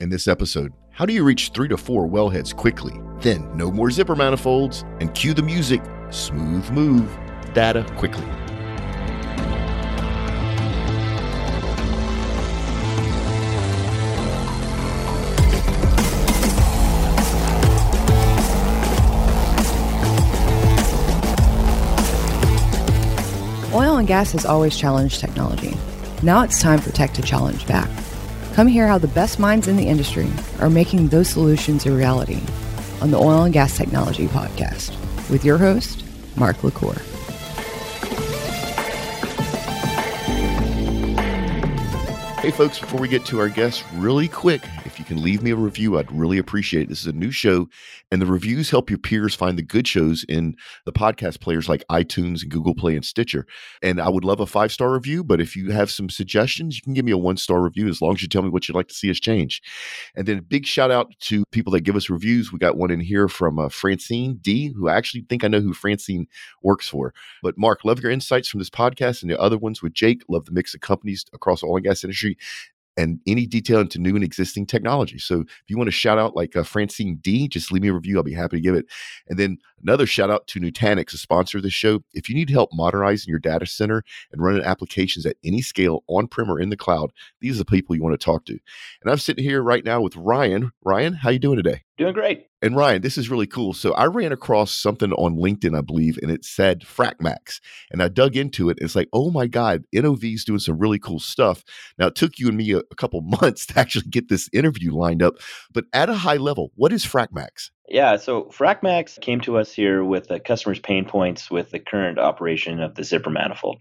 In this episode, how do you reach three to four wellheads quickly? Then, no more zipper manifolds, and cue the music smooth move data quickly. Oil and gas has always challenged technology. Now it's time for tech to challenge back. Come hear how the best minds in the industry are making those solutions a reality on the Oil and Gas Technology Podcast with your host, Mark LaCour. Hey, folks, before we get to our guests, really quick, you can leave me a review, I'd really appreciate it. This is a new show, and the reviews help your peers find the good shows in the podcast players like iTunes and Google Play and Stitcher. And I would love a five star review, but if you have some suggestions, you can give me a one star review as long as you tell me what you'd like to see us change. And then a big shout out to people that give us reviews. We got one in here from uh, Francine D, who I actually think I know who Francine works for. But Mark, love your insights from this podcast and the other ones with Jake. Love the mix of companies across the oil and gas industry and any detail into new and existing technology. So if you want to shout out like uh, Francine D, just leave me a review. I'll be happy to give it. And then another shout out to Nutanix, a sponsor of the show. If you need help modernizing your data center and running applications at any scale, on-prem or in the cloud, these are the people you want to talk to. And I'm sitting here right now with Ryan. Ryan, how you doing today? Doing great. And Ryan, this is really cool. So I ran across something on LinkedIn, I believe, and it said FracMax. And I dug into it. And it's like, oh my God, NOV's doing some really cool stuff. Now, it took you and me a, a couple months to actually get this interview lined up. But at a high level, what is FracMax? Yeah, so FracMax came to us here with the customers' pain points with the current operation of the zipper manifold.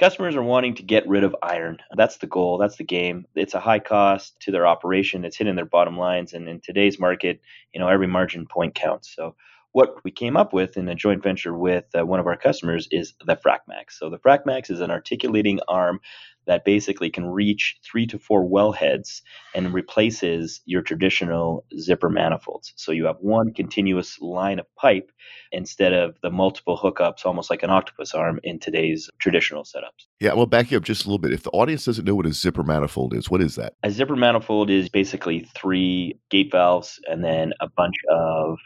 Customers are wanting to get rid of iron. That's the goal. That's the game. It's a high cost to their operation. It's hitting their bottom lines. And in today's market, you know, every margin point counts. So what we came up with in a joint venture with uh, one of our customers is the FracMax. So the FracMax is an articulating arm that basically can reach three to four wellheads and replaces your traditional zipper manifolds. So you have one continuous line of pipe instead of the multiple hookups, almost like an octopus arm in today's traditional setups. Yeah, well, back you up just a little bit. If the audience doesn't know what a zipper manifold is, what is that? A zipper manifold is basically three gate valves and then a bunch of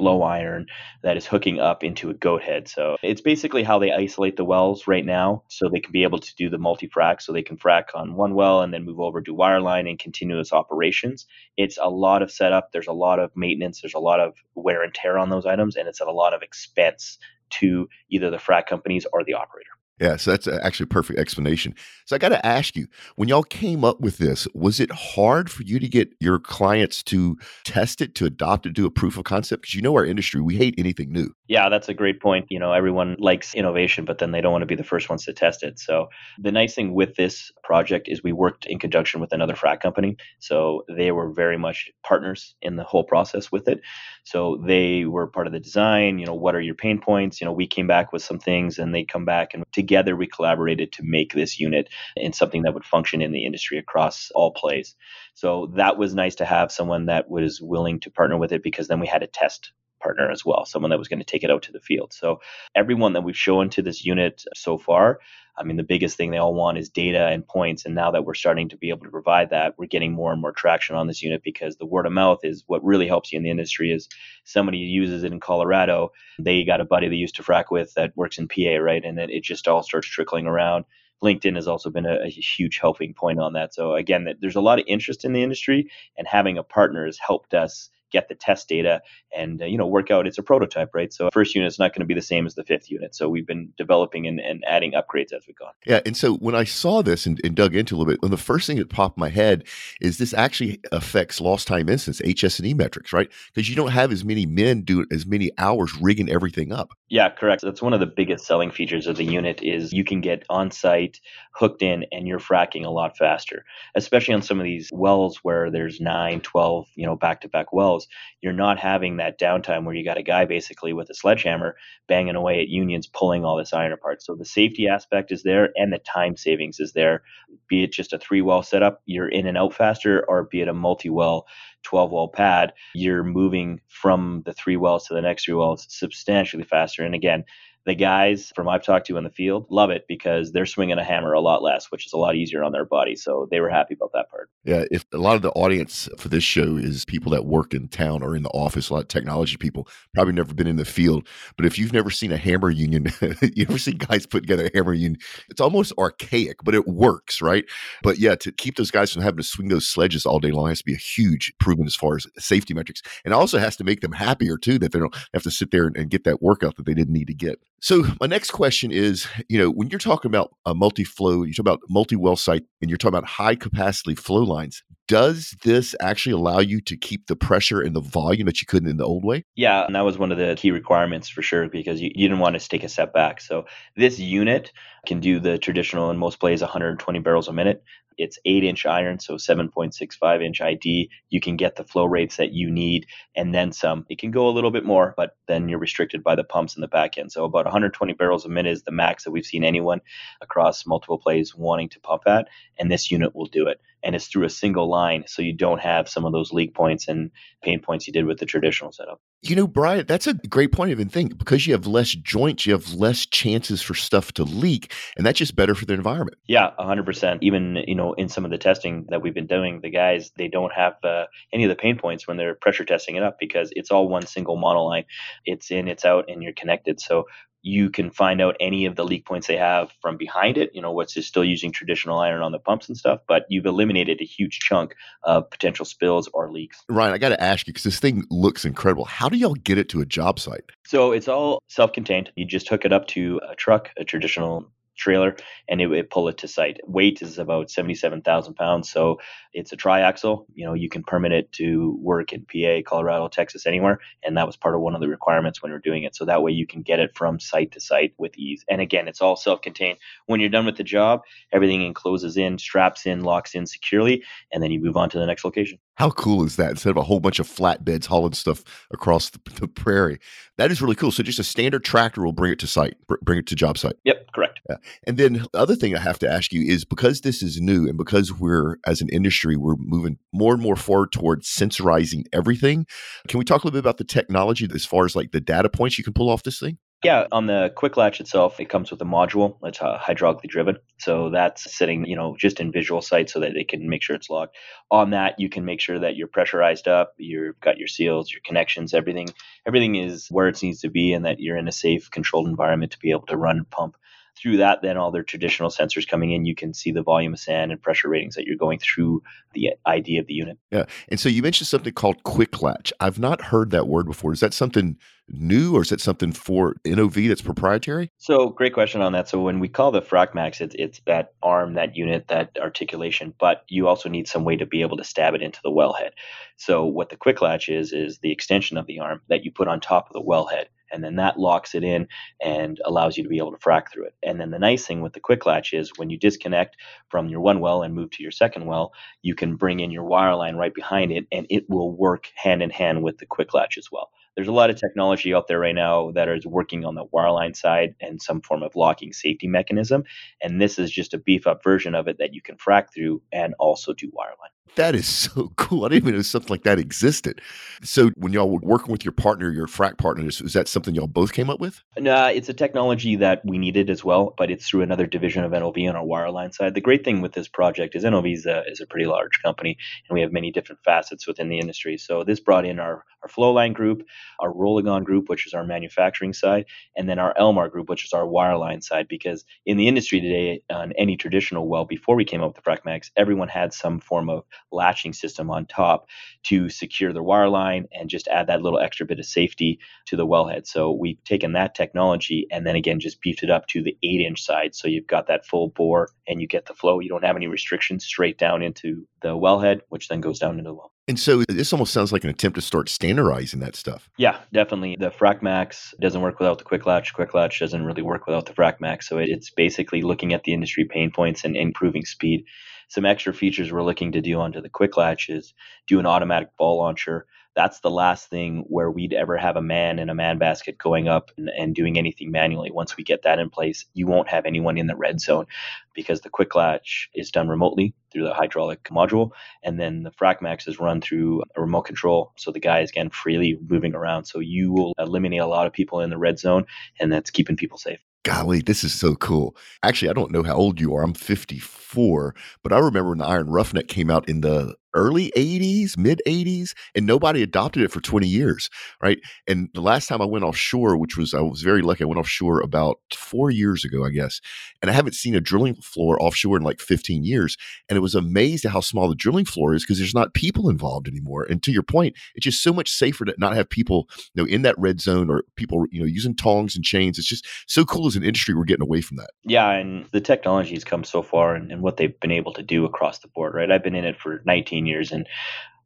flow iron that is hooking up into a goat head. So it's basically how they isolate the wells right now so they can be able to do the multi frac. So they can frac on one well and then move over to wireline and continuous operations. It's a lot of setup. There's a lot of maintenance. There's a lot of wear and tear on those items, and it's at a lot of expense to either the frac companies or the operator. Yeah, so that's actually a perfect explanation. So I got to ask you, when y'all came up with this, was it hard for you to get your clients to test it, to adopt it, do a proof of concept? Because you know our industry, we hate anything new. Yeah, that's a great point. You know, everyone likes innovation, but then they don't want to be the first ones to test it. So the nice thing with this project is we worked in conjunction with another frac company. So they were very much partners in the whole process with it. So they were part of the design. You know, what are your pain points? You know, we came back with some things and they come back and to together we collaborated to make this unit in something that would function in the industry across all plays. So that was nice to have someone that was willing to partner with it because then we had a test partner as well, someone that was going to take it out to the field. So everyone that we've shown to this unit so far, I mean, the biggest thing they all want is data and points. And now that we're starting to be able to provide that, we're getting more and more traction on this unit because the word of mouth is what really helps you in the industry. Is somebody uses it in Colorado, they got a buddy they used to frack with that works in PA, right? And then it just all starts trickling around. LinkedIn has also been a, a, huge helping point on that. So again, there's a lot of interest in the industry, and having a partner has helped us get the test data and uh, you know work out. It's a prototype right? So first unit is not going to be the same as the fifth unit. So we've been developing and, and adding upgrades as we go yeah and so when i saw this and, and dug into a little bit well, the first thing that popped my head is this actually affects lost time instance hs&e metrics right? Because you don't have as many men do as many hours rigging everything up yeah correct that's one of the biggest selling features of the unit is you can get on site hooked in and you're fracking a lot faster especially on some of these wells where there's 9 12 you know back to back wells you're not having that downtime where you got a guy basically with a sledgehammer banging away at unions, pulling all this iron apart. So the safety aspect is there and the time savings is there. Be it just a three well setup, you're in and out faster, or be it a multi well 12 well pad, you're moving from the three wells to the next three wells substantially faster. And again, The guys from I've talked to in the field love it because they're swinging a hammer a lot less, which is a lot easier on their body. So they were happy about that part. Yeah, if a lot of the audience for this show is people that work in town or in the office, a lot of technology people, probably never been in the field. But if you've never seen a hammer union, you ever seen guys put together a hammer union, it's almost archaic, but it works, right? But yeah, to keep those guys from having to swing those sledges all day long has to be a huge improvement as far as safety metrics. And also has to make them happier too, that they don't have to sit there and, and get that workout that they didn't need to get. So my next question is, you know, when you're talking about a multi-flow, you talk about multi-well site and you're talking about high capacity flow lines, does this actually allow you to keep the pressure and the volume that you couldn't in the old way? Yeah, and that was one of the key requirements for sure because you, you didn't want to take a step back. So this unit can do the traditional in most plays 120 barrels a minute. It's eight inch iron, so 7.65 inch ID. You can get the flow rates that you need and then some. It can go a little bit more, but then you're restricted by the pumps in the back end. So about 120 barrels a minute is the max that we've seen anyone across multiple plays wanting to pump at, and this unit will do it. And it's through a single line, so you don't have some of those leak points and pain points you did with the traditional setup. You know, Brian, that's a great point even think because you have less joints, you have less chances for stuff to leak, and that's just better for the environment. Yeah, 100%. Even, you know, in some of the testing that we've been doing, the guys, they don't have uh, any of the pain points when they're pressure testing it up because it's all one single monoline. It's in, it's out, and you're connected. So you can find out any of the leak points they have from behind it, you know, what's still using traditional iron on the pumps and stuff, but you've eliminated a huge chunk of potential spills or leaks. Ryan, I got to ask you because this thing looks incredible. How do y'all get it to a job site? So it's all self contained. You just hook it up to a truck, a traditional trailer and it would pull it to site. Weight is about 77,000 pounds. So it's a triaxle. You know, you can permit it to work in PA, Colorado, Texas, anywhere. And that was part of one of the requirements when we are doing it. So that way you can get it from site to site with ease. And again, it's all self contained. When you're done with the job, everything encloses in, straps in, locks in securely, and then you move on to the next location. How cool is that? Instead of a whole bunch of flatbeds hauling stuff across the, the, prairie, that is really cool. So just a standard tractor will bring it to site, bring it to job site. Yep, correct. Yeah. And then the other thing I have to ask you is because this is new and because we're as an industry we're moving more and more forward towards sensorizing everything. Can we talk a little bit about the technology as far as like the data points you can pull off this thing? Yeah, on the quick latch itself, it comes with a module that's uh, hydraulically driven. So that's sitting, you know, just in visual sight so that they can make sure it's locked. On that, you can make sure that you're pressurized up, you've got your seals, your connections, everything, everything is where it needs to be, and that you're in a safe, controlled environment to be able to run and pump through that, then all their traditional sensors coming in, you can see the volume of sand and pressure ratings that you're going through the ID of the unit. Yeah. And so you mentioned something called quick latch. I've not heard that word before. Is that something new or is that something for NOV that's proprietary? So great question on that. So when we call the FracMax, it's, it's that arm, that unit, that articulation, but you also need some way to be able to stab it into the wellhead. So what the quick latch is, is the extension of the arm that you put on top of the wellhead and then that locks it in and allows you to be able to frac through it. And then the nice thing with the quick latch is when you disconnect from your one well and move to your second well, you can bring in your wire line right behind it and it will work hand in hand with the quick latch as well. There's a lot of technology out there right now that is working on the wireline side and some form of locking safety mechanism. And this is just a beef up version of it that you can frac through and also do wireline. That is so cool. I didn't even know something like that existed. So, when y'all were working with your partner, your frac partner, is, that something y'all both came up with? No, it's a technology that we needed as well, but it's through another division of NOV on our wireline side. The great thing with this project is NOV is a, is a pretty large company, and we have many different facets within the industry. So, this brought in our, our Flowline group, our Rolligon group, which is our manufacturing side, and then our Elmar group, which is our wireline side. Because in the industry today, uh, on any traditional well, before we came up with the FracMax, everyone had some form of latching system on top to secure the wireline and just add that little extra bit of safety to the wellhead. So we've taken that technology and then again just beefed it up to the eight inch side. So you've got that full bore and you get the flow. You don't have any restrictions straight down into the wellhead, which then goes down into the well. And so this almost sounds like an attempt to start standardizing that stuff. Yeah, definitely. The FracMax doesn't work without the Quick Latch. Quick Latch doesn't really work without the FracMax. So it's basically looking at the industry pain points and improving speed some extra features we're looking to do onto the quick latch is do an automatic ball launcher that's the last thing where we'd ever have a man in a man basket going up and, and doing anything manually. Once we get that in place, you won't have anyone in the red zone because the quick latch is done remotely through the hydraulic module. And then the FracMax is run through a remote control. So the guy is again freely moving around. So you will eliminate a lot of people in the red zone and that's keeping people safe. Golly, this is so cool. Actually, I don't know how old you are. I'm 54, but I remember when the Iron Roughneck came out in the early 80s, mid 80s, and nobody adopted it for 20 years, right? And the last time I went offshore, which was, I was very lucky, I went offshore about four years ago, I guess. And I haven't seen a drilling floor offshore in like 15 years. And it was amazed at how small the drilling floor is because there's not people involved anymore. And to your point, it's just so much safer to not have people, you know, in that red zone or people, you know, using tongs and chains. It's just so cool as an industry. We're getting away from that. Yeah. And the technology has come so far and, and what they've been able to do across the board, right? I've been in it for 19 years and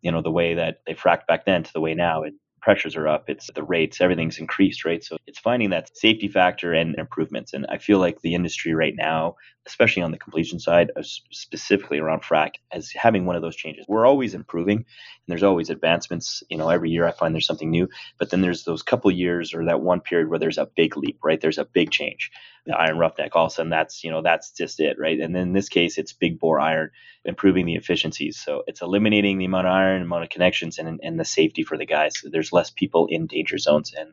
you know the way that they fracked back then to the way now it pressures are up it's the rates everything's increased right? So it's finding that safety factor and improvements and i feel like the industry right now especially on the completion side uh, specifically around frac as having one of those changes. We're always improving and there's always advancements you know every year i find there's something new but then there's those couple years or that one period where there's a big leap right? There's a big change. The iron roughneck all of a sudden that's you know that's just it right? And then in this case it's big bore iron improving the efficiencies. So it's eliminating the amount of iron amount of connections and, and the safety for the guys. So there's less people in danger zones and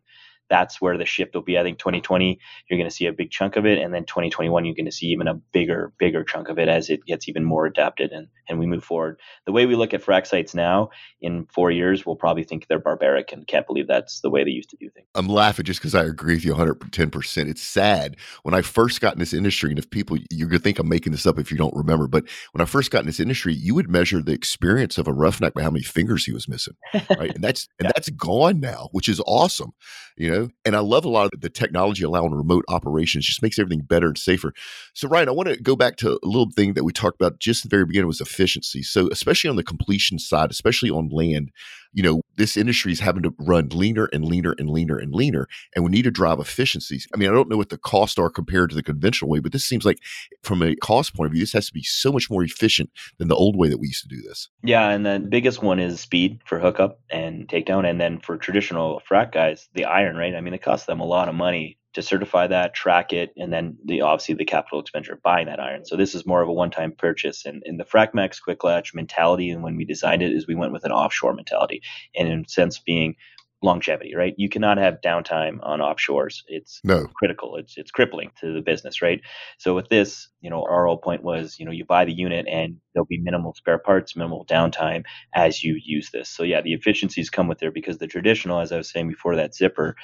that's where the shift will be. I think 2020, you're going to see a big chunk of it. And then 2021, you're going to see even a bigger, bigger chunk of it as it gets even more adapted and, and we move forward. The way we look at frac sites now, in four years, we'll probably think they're barbaric and can't believe that's the way they used to do things. I'm laughing just because I agree with you 110%. It's sad. When I first got in this industry, and if people, you're going to think I'm making this up if you don't remember, but when I first got in this industry, you would measure the experience of a roughneck by how many fingers he was missing. Right. and that's, and that's gone now, which is awesome. You know, and I love a lot of the technology allowing remote operations, just makes everything better and safer. So, Ryan, I want to go back to a little thing that we talked about just at the very beginning was efficiency. So, especially on the completion side, especially on land, you know, this industry is having to run leaner and leaner and leaner and leaner, and we need to drive efficiencies. I mean, I don't know what the costs are compared to the conventional way, but this seems like, from a cost point of view, this has to be so much more efficient than the old way that we used to do this. Yeah, and the biggest one is speed for hookup and takedown, and then for traditional frac guys, the iron, right? I mean, it costs them a lot of money to certify that, track it, and then the obviously the capital expenditure of buying that iron. So this is more of a one-time purchase. And in the FracMax Quick Latch mentality, and when we designed it, is we went with an offshore mentality, and in a sense being longevity, right? You cannot have downtime on offshores. It's no. critical. It's it's crippling to the business, right? So with this, you know, our whole point was, you know, you buy the unit and there'll be minimal spare parts, minimal downtime as you use this. So yeah, the efficiencies come with there because the traditional, as I was saying before, that zipper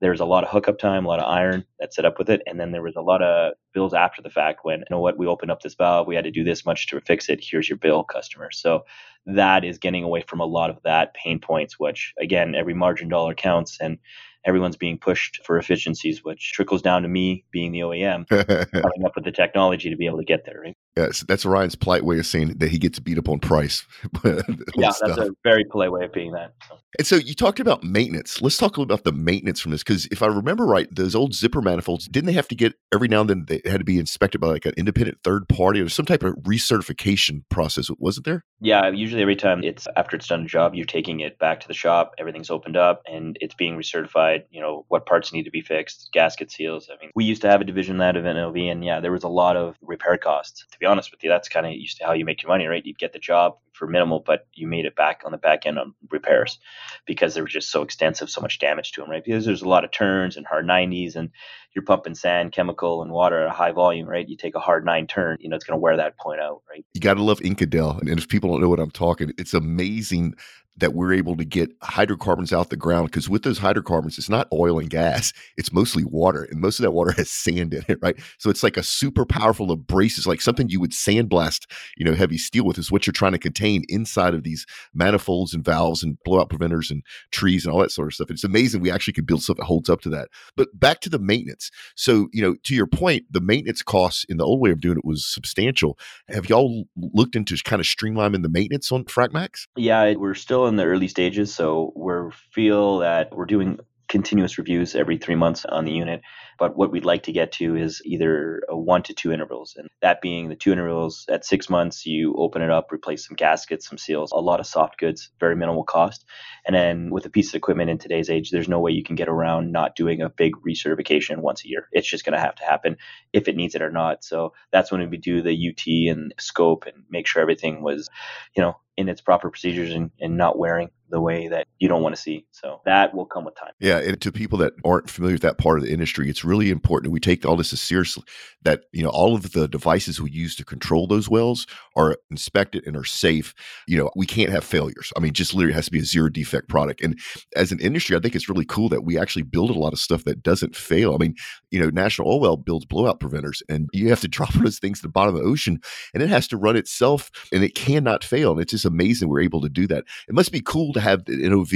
there was a lot of hookup time, a lot of iron that set up with it, and then there was a lot of bills after the fact when you know what we opened up this valve, we had to do this much to fix it. Here's your bill, customer. So that is getting away from a lot of that pain points, which again, every margin dollar counts, and everyone's being pushed for efficiencies, which trickles down to me being the OEM, coming up with the technology to be able to get there. Right? Yes, that's Ryan's polite way of saying that he gets beat up on price. yeah, stuff. that's a very polite way of being that. And so you talked about maintenance. Let's talk a little about the maintenance from this because if I remember right, those old zipper manifolds didn't they have to get every now and then they had to be inspected by like an independent third party or some type of recertification process, wasn't there? Yeah, usually every time it's after it's done a job, you're taking it back to the shop, everything's opened up, and it's being recertified. You know what parts need to be fixed, gasket seals. I mean, we used to have a division that of NOV, and yeah, there was a lot of repair costs. To be honest with you, that's kind of used to how you make your money, right? You'd get the job for minimal, but you made it back on the back end on repairs because they were just so extensive, so much damage to them, right? Because there's a lot of turns and hard 90s, and you're pumping sand, chemical, and water at a high volume, right? You take a hard nine turn, you know, it's going to wear that point out, right? You got to love Inconel. And if people don't know what I'm talking, it's amazing that we're able to get hydrocarbons out the ground because with those hydrocarbons it's not oil and gas it's mostly water and most of that water has sand in it right so it's like a super powerful abrasive like something you would sandblast you know heavy steel with is what you're trying to contain inside of these manifolds and valves and blowout preventers and trees and all that sort of stuff. It's amazing we actually could build stuff that holds up to that. But back to the maintenance. So you know to your point the maintenance costs in the old way of doing it was substantial. Have y'all looked into kind of streamlining the maintenance on fracmax yeah we're still in the early stages, so we feel that we're doing continuous reviews every three months on the unit. But what we'd like to get to is either one to two intervals. And that being the two intervals at six months, you open it up, replace some gaskets, some seals, a lot of soft goods, very minimal cost. And then with a piece of equipment in today's age, there's no way you can get around not doing a big recertification once a year. It's just going to have to happen if it needs it or not. So that's when we do the UT and scope and make sure everything was, you know, in its proper procedures and, and not wearing the way that you don't want to see. So that will come with time. Yeah, and to people that aren't familiar with that part of the industry, it's really important. We take all this as seriously that you know all of the devices we use to control those wells are inspected and are safe. You know, we can't have failures. I mean, just literally has to be a zero defect product. And as an industry, I think it's really cool that we actually build a lot of stuff that doesn't fail. I mean, you know, National Oilwell builds blowout preventers, and you have to drop those things to the bottom of the ocean, and it has to run itself, and it cannot fail. And it's just amazing we're able to do that. It must be cool to have the NOV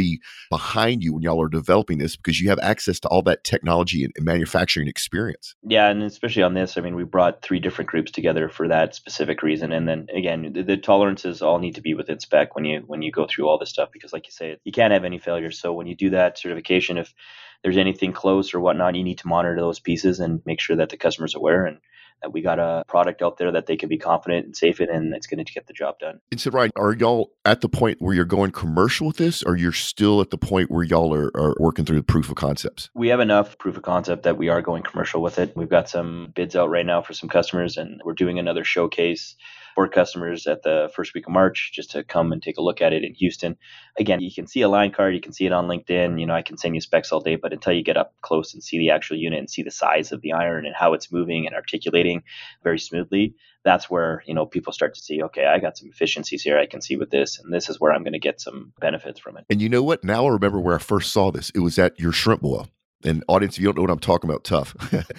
behind you when y'all are developing this because you have access to all that technology and, and manufacturing experience. Yeah, and especially on this, I mean, we brought three different groups together for that specific reason. And then again, the, the tolerances all need to be within spec when you when you go through all this stuff because, like you say, you can't have any failures. So when you do that certification, if there's anything close or whatnot, you need to monitor those pieces and make sure that the customer's aware and that we got a product out there that they can be confident and safe in and it's going to get the job done. And so, Ryan, are y'all at the point where you're going commercial with this or you're still at the point where y'all are, are working through the proof of concepts? We have enough proof of concept that we are going commercial with it. We've got some bids out right now for some customers and we're doing another showcase for customers at the first week of March just to come and take a look at it in Houston. Again, you can see a line card, you can see it on LinkedIn. You know, I can send you specs all day, but until you get up close and see the actual unit and see the size of the iron and how it's moving and articulating very smoothly, that's where you know people start to see okay i got some efficiencies here i can see with this and this is where i'm going to get some benefits from it and you know what now i remember where i first saw this it was at your shrimp boil and audience, if you don't know what I'm talking about, tough.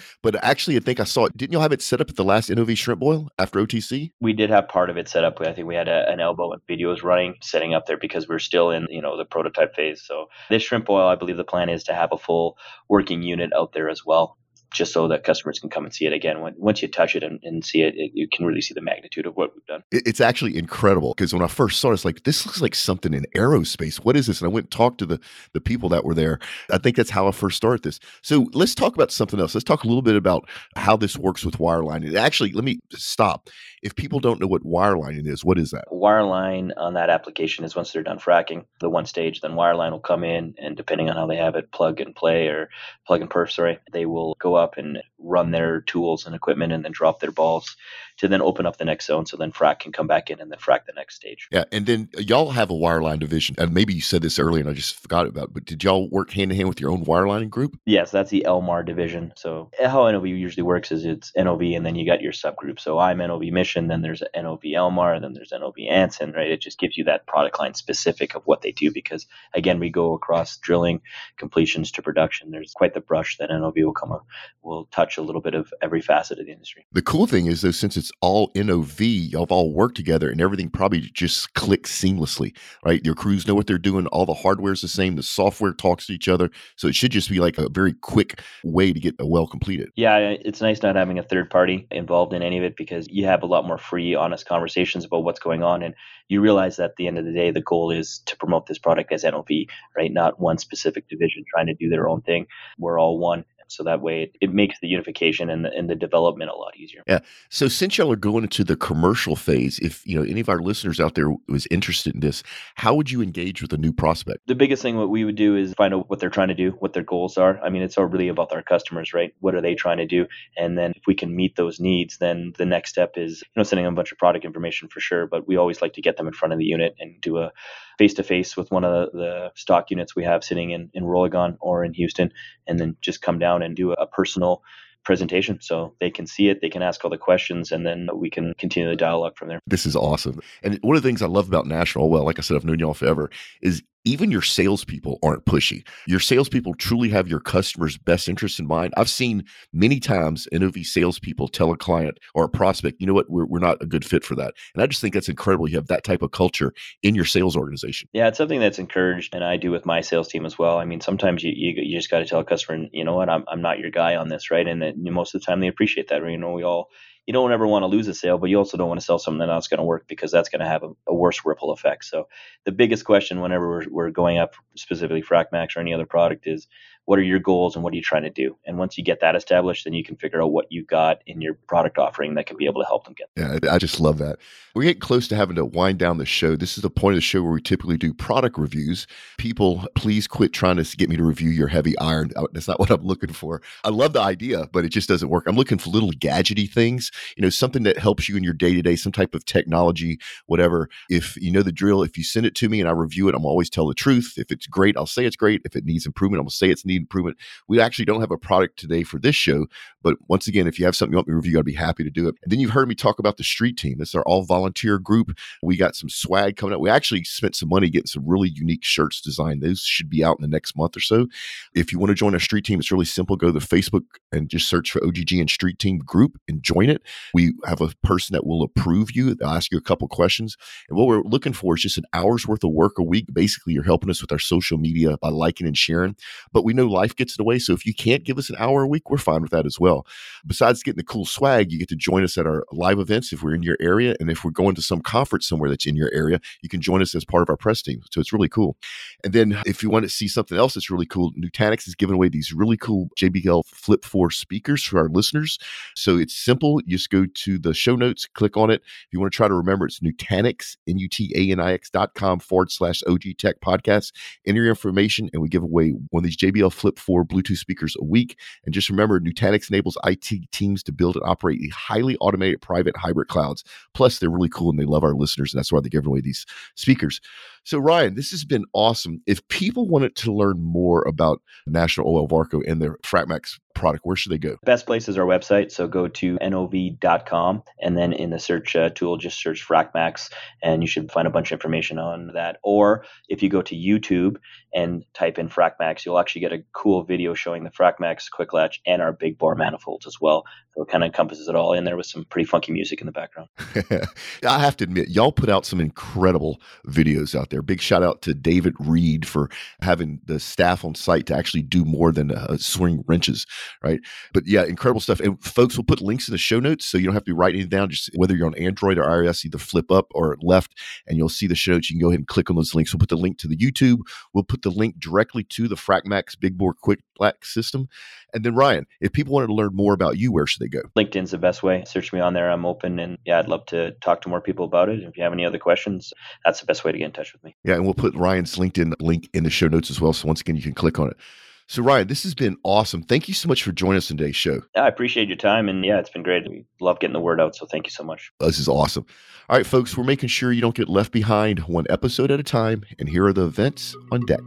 but actually, I think I saw it. Didn't y'all have it set up at the last NOV shrimp boil after OTC? We did have part of it set up. I think we had a, an elbow and videos running, setting up there because we're still in, you know, the prototype phase. So this shrimp boil, I believe the plan is to have a full working unit out there as well just so that customers can come and see it again. Once you touch it and, and see it, it, you can really see the magnitude of what we've done. It's actually incredible because when I first saw it, it's like, this looks like something in aerospace. What is this? And I went and talked to the, the people that were there. I think that's how I first started this. So let's talk about something else. Let's talk a little bit about how this works with wireline. And actually, let me stop. If people don't know what wirelining is, what is that? Wireline on that application is once they're done fracking, the one stage, then wireline will come in and depending on how they have it, plug and play or plug and perf, sorry, they will go up and run their tools and equipment and then drop their balls to then open up the next zone so then frac can come back in and then frac the next stage. Yeah. And then y'all have a wireline division. And maybe you said this earlier and I just forgot about it, but did y'all work hand in hand with your own wirelining group? Yes, that's the Elmar division. So how NOV usually works is it's NOV and then you got your subgroup. So I'm NOV Mission, then there's NOV Elmar, then there's NOV Anson, right? It just gives you that product line specific of what they do because again, we go across drilling, completions to production. There's quite the brush that NOV will come up, will touch a little bit of every facet of the industry. The cool thing is though, since it's all NOV, y'all all worked together and everything probably just clicks seamlessly, right? Your crews know what they're doing. All the hardware is the same. The software talks to each other. So it should just be like a very quick way to get a well completed. Yeah, it's nice not having a third party involved in any of it because you have a lot more free, honest conversations about what's going on. And you realize that at the end of the day, the goal is to promote this product as NOV, right? Not one specific division trying to do their own thing. We're all one so that way it, it makes the unification and the, and the development a lot easier. Yeah. So since y'all are going into the commercial phase, if you know any of our listeners out there was interested in this, how would you engage with a new prospect? The biggest thing what we would do is find out what they're trying to do, what their goals are. I mean, it's all really about our customers, right? What are they trying to do? And then if we can meet those needs, then the next step is you know sending them a bunch of product information for sure. But we always like to get them in front of the unit and do a face to face with one of the, the, stock units we have sitting in in Rolligon or in Houston, and then just come down and do a personal presentation so they can see it, they can ask all the questions, and then we can continue the dialogue from there. This is awesome. And one of the things I love about National, well, like I said, I've known y'all forever, is even your salespeople aren't pushy. Your salespeople truly have your customer's best interest in mind. I've seen many times NOV salespeople tell a client or a prospect, you know what, we're, we're not a good fit for that. And I just think that's incredible. You have that type of culture in your sales organization. Yeah, it's something that's encouraged, and I do with my sales team as well. I mean, sometimes you, you, you just got to tell a customer, you know what, I'm, I'm not your guy on this, right? And most of the time they appreciate that. You know, we all you don't ever want to lose a sale, but you also don't want to sell something that's going to work because that's going to have a, a, worse ripple effect. So the biggest question whenever we're, we're going up specifically FracMax or any other product is what are your goals and what are you trying to do? And once you get that established, then you can figure out what you got in your product offering that can be able to help them get. Yeah, I just love that. we get close to having to wind down the show. This is the point of the show where we typically do product reviews. People, please quit trying to get me to review your heavy iron. Uh, that's not what I'm looking for. I love the idea, but it just doesn't work. I'm looking for little gadgety things, you know, something that helps you in your day to day, some type of technology, whatever. If you know the drill, if you send it to me and I review it, I'm always tell the truth. If it's great, I'll say it's great. If it needs improvement, I'm gonna say it's need improvement. We actually don't have a product today for this show, but once again, if you have something you want me to review, I'd be happy to do it. And then you've heard me talk about the street team. It's our all volunteer group. We got some swag coming up. We actually spent some money getting some really unique shirts designed. Those should be out in the next month or so. If you want to join our street team, it's really simple. Go to Facebook and just search for OGG and Street Team Group and join it. We have a person that will approve you. They'll ask you a couple questions. And what we're looking for is just an hour's worth of work a week. Basically, you're helping us with our social media by liking and sharing. But we know life gets in the way. So if you can't give us an hour a week, we're fine with that as well. Besides getting the cool swag, you get to join us at our live events if we're in your area. And if we're going to some conference somewhere that's in your area, you can join us as part of our press team. So it's really cool. And then if you want to see something else that's really cool, Nutanix is giving away these really cool JBL Flip 4 speakers for our listeners. So it's simple. You just go to the show notes, click on it. If you want to try to remember, it's Nutanix, N U T A N I X dot com forward slash OG Tech podcast. Enter your information and we give away one of these JBL Flip 4 Bluetooth speakers a week. And just remember, Nutanix enables IT teams to build and operate highly automated private hybrid clouds. Plus, they're really cool and they love our listeners. And that's why they give away these speakers. So, Ryan, this has been awesome. If people wanted to learn more about National Oil Varco and their FracMax product, where should they go? Best place is our website. So go to nov.com and then in the search uh, tool, just search FracMax and you should find a bunch of information on that. Or if you go to YouTube and type in FracMax, you'll actually get a cool video showing the FracMax quick latch and our big bore manifolds as well. So it kind of encompasses it all in there with some pretty funky music in the background. I have to admit, y'all put out some incredible videos out there there. Big shout out to David Reed for having the staff on site to actually do more than uh, swing wrenches, right? But yeah, incredible stuff. And folks, we'll put links in the show notes so you don't have to writing it down. Just whether you're on Android or iOS, either flip up or left, and you'll see the show notes. You can go ahead and click on those links. We'll put the link to the YouTube. We'll put the link directly to the FracMax Big Bore Quick Latch system. And then Ryan, if people wanted to learn more about you, where should they go? LinkedIn's the best way. Search me on there. I'm open, and yeah, I'd love to talk to more people about it. If you have any other questions, that's the best way to get in touch with me. Yeah, and we'll put Ryan's LinkedIn link in the show notes as well. So once again, you can click on it. So Ryan, this has been awesome. Thank you so much for joining us in today's show. I appreciate your time, and yeah, it's been great. We love getting the word out. So thank you so much. Oh, this is awesome. All right, folks, we're making sure you don't get left behind one episode at a time. And here are the events on deck.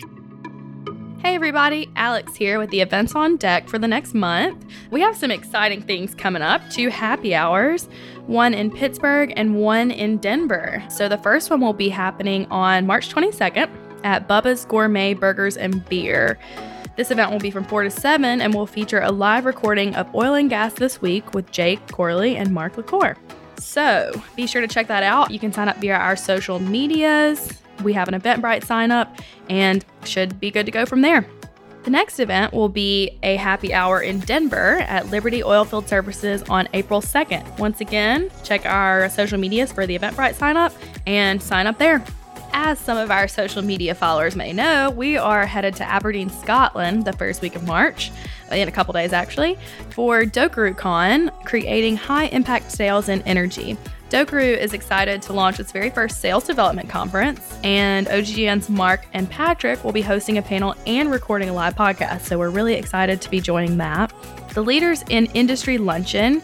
Hey everybody, Alex here with the events on deck for the next month. We have some exciting things coming up two happy hours, one in Pittsburgh and one in Denver. So the first one will be happening on March 22nd at Bubba's Gourmet Burgers and Beer. This event will be from 4 to 7 and will feature a live recording of Oil and Gas This Week with Jake Corley and Mark LaCour. So be sure to check that out. You can sign up via our social medias we have an Eventbrite sign up and should be good to go from there. The next event will be a happy hour in Denver at Liberty Oilfield Services on April 2nd. Once again, check our social medias for the Eventbrite sign up and sign up there. As some of our social media followers may know, we are headed to Aberdeen, Scotland the first week of March, in a couple days actually, for DokaruCon, creating high impact sales in energy. Dokaru is excited to launch its very first sales development conference, and OGGN's Mark and Patrick will be hosting a panel and recording a live podcast. So we're really excited to be joining that. The Leaders in Industry Luncheon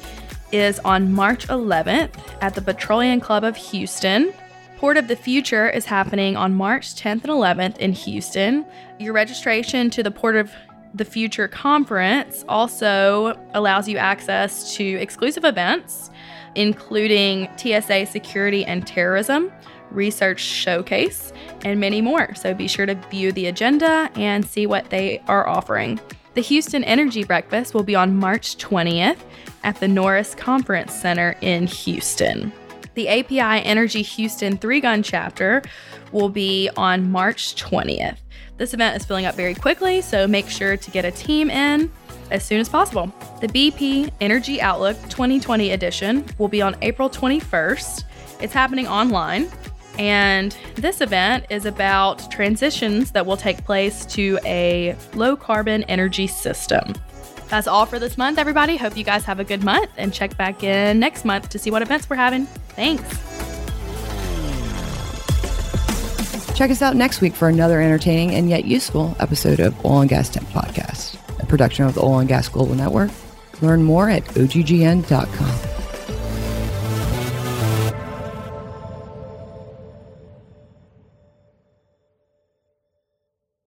is on March 11th at the Petroleum Club of Houston. Port of the Future is happening on March 10th and 11th in Houston. Your registration to the Port of the Future conference also allows you access to exclusive events including TSA Security and Terrorism, Research Showcase, and many more. So be sure to view the agenda and see what they are offering. The Houston Energy Breakfast will be on March 20th at the Norris Conference Center in Houston. The API Energy Houston three gun chapter will be on March 20th. This event is filling up very quickly, so make sure to get a team in as soon as possible. The BP Energy Outlook 2020 edition will be on April 21st. It's happening online. And this event is about transitions that will take place to a low carbon energy system. That's all for this month, everybody. Hope you guys have a good month and check back in next month to see what events we're having. Thanks. Check us out next week for another entertaining and yet useful episode of Oil and Gas Tech Podcast, production of the Oil and Gas Global Network. Learn more at oggn.com.